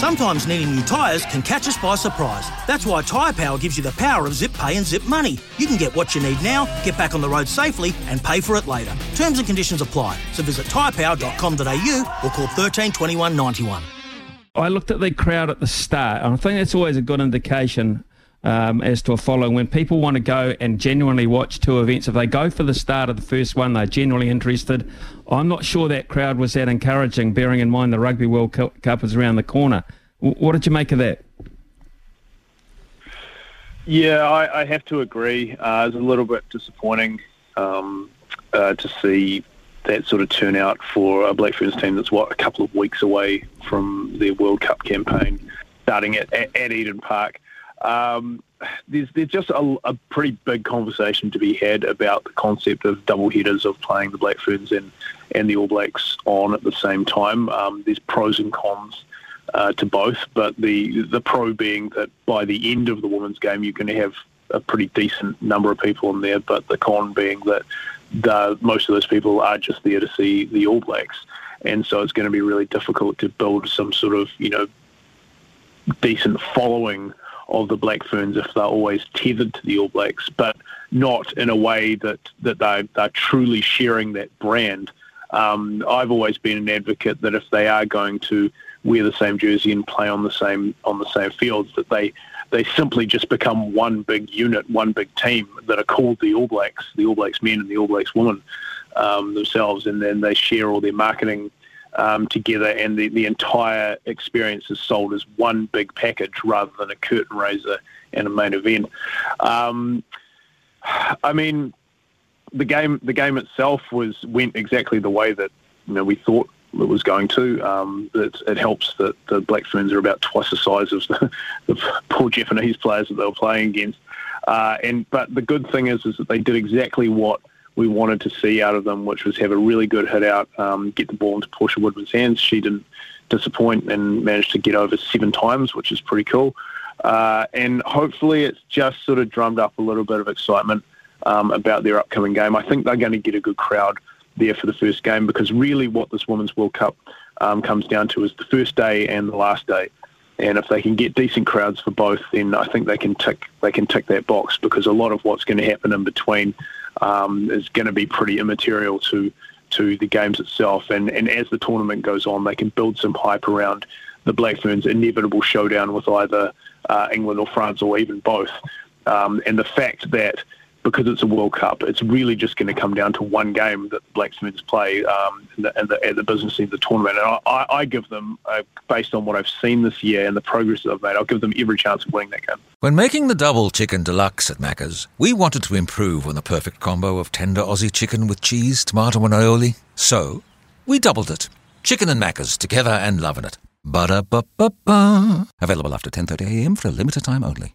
Sometimes needing new tyres can catch us by surprise. That's why Tyre Power gives you the power of zip pay and zip money. You can get what you need now, get back on the road safely, and pay for it later. Terms and conditions apply. So visit tyrepower.com.au or call 13 21 91. I looked at the crowd at the start, and I think that's always a good indication um, as to a following. When people want to go and genuinely watch two events, if they go for the start of the first one, they're genuinely interested. I'm not sure that crowd was that encouraging, bearing in mind the Rugby World Cup is around the corner. What did you make of that? Yeah, I, I have to agree. Uh, it's a little bit disappointing um, uh, to see that sort of turnout for a Black Ferns team that's what a couple of weeks away from their World Cup campaign starting at, at, at Eden Park. Um, there's there's just a, a, pretty big conversation to be had about the concept of double headers of playing the Black Ferns and and the All Blacks on at the same time. Um, there's pros and cons uh, to both, but the the pro being that by the end of the women's game you're going to have a pretty decent number of people in there, but the con being that the, most of those people are just there to see the All Blacks, and so it's going to be really difficult to build some sort of you know decent following of the Black Ferns if they're always tethered to the All Blacks, but not in a way that that they they're truly sharing that brand. Um, I've always been an advocate that if they are going to wear the same jersey and play on the same on the same fields, that they they simply just become one big unit, one big team that are called the All Blacks, the All Blacks men and the All Blacks women um, themselves, and then they share all their marketing um, together, and the, the entire experience is sold as one big package rather than a curtain raiser and a main event. Um, I mean, the game the game itself was went exactly the way that you know we thought it was going to. Um, it, it, helps that the Black Ferns are about twice the size of the, the poor Japanese players that they were playing against. Uh, and but the good thing is is that they did exactly what we wanted to see out of them, which was have a really good hit out, um, get the ball into Portia Woodman's hands. She didn't disappoint and managed to get over seven times, which is pretty cool. Uh, and hopefully it's just sort of drummed up a little bit of excitement um, about their upcoming game. I think they're going to get a good crowd there for the first game because really what this Women's World Cup um, comes down to is the first day and the last day. And if they can get decent crowds for both, then I think they can tick they can tick that box because a lot of what's going to happen in between um, is going to be pretty immaterial to to the games itself. And and as the tournament goes on, they can build some hype around the Black Ferns' inevitable showdown with either uh, England or France or even both. Um, and the fact that because it's a World Cup, it's really just going to come down to one game that the Black Ferns play um, in, the, the, at the business end of the tournament. And I, I give them, uh, based on what I've seen this year and the progress that they've made, I'll give them every chance of winning that game. When making the double chicken deluxe at Macca's, we wanted to improve on the perfect combo of tender Aussie chicken with cheese, tomato, and aioli. So we doubled it. Chicken and Macca's together and loving it. Ba-da-ba-ba-ba. Available after 10.30am for a limited time only.